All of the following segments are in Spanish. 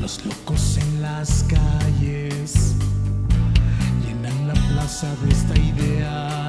los locos en las calles, llenan la plaza de esta idea.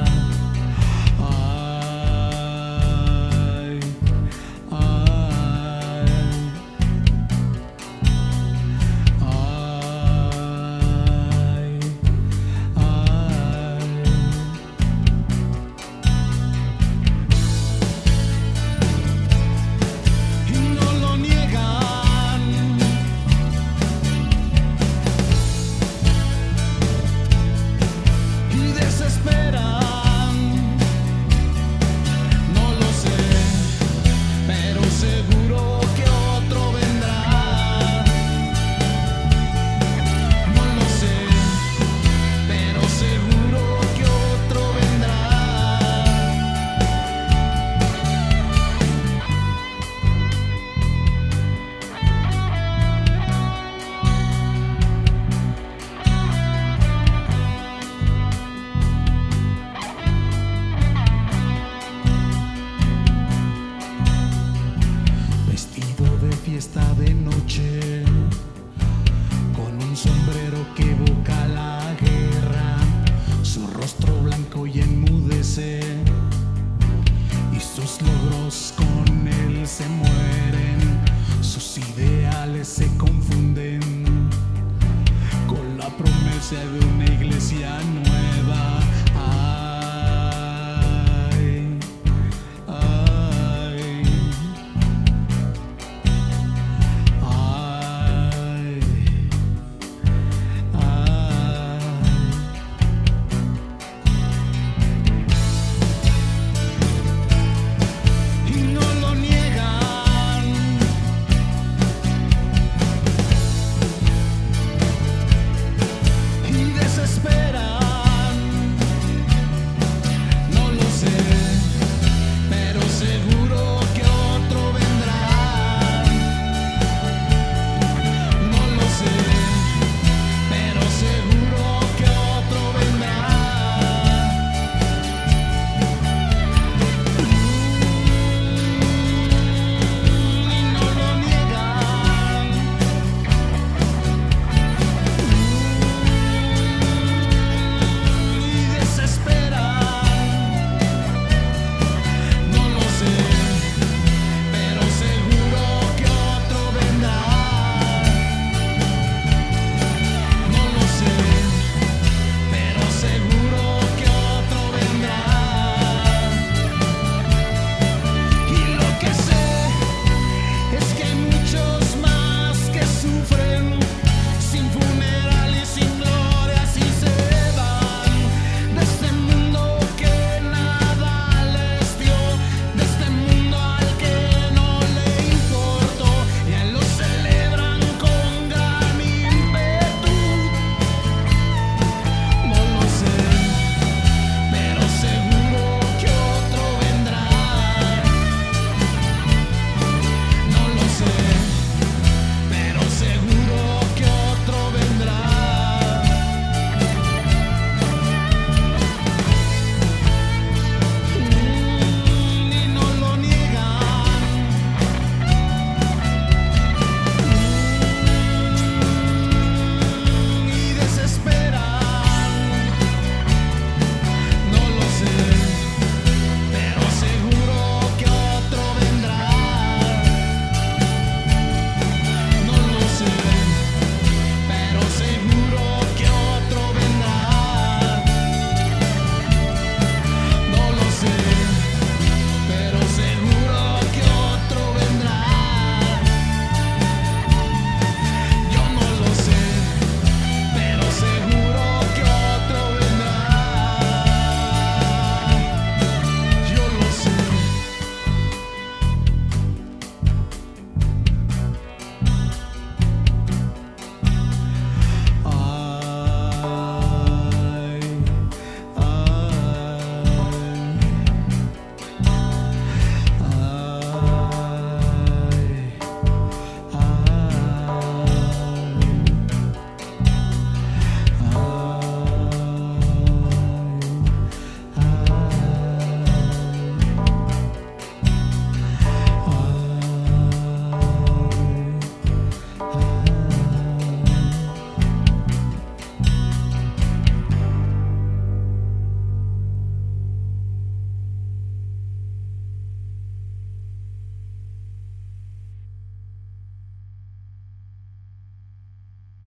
se confunden con la promesa de una iglesia no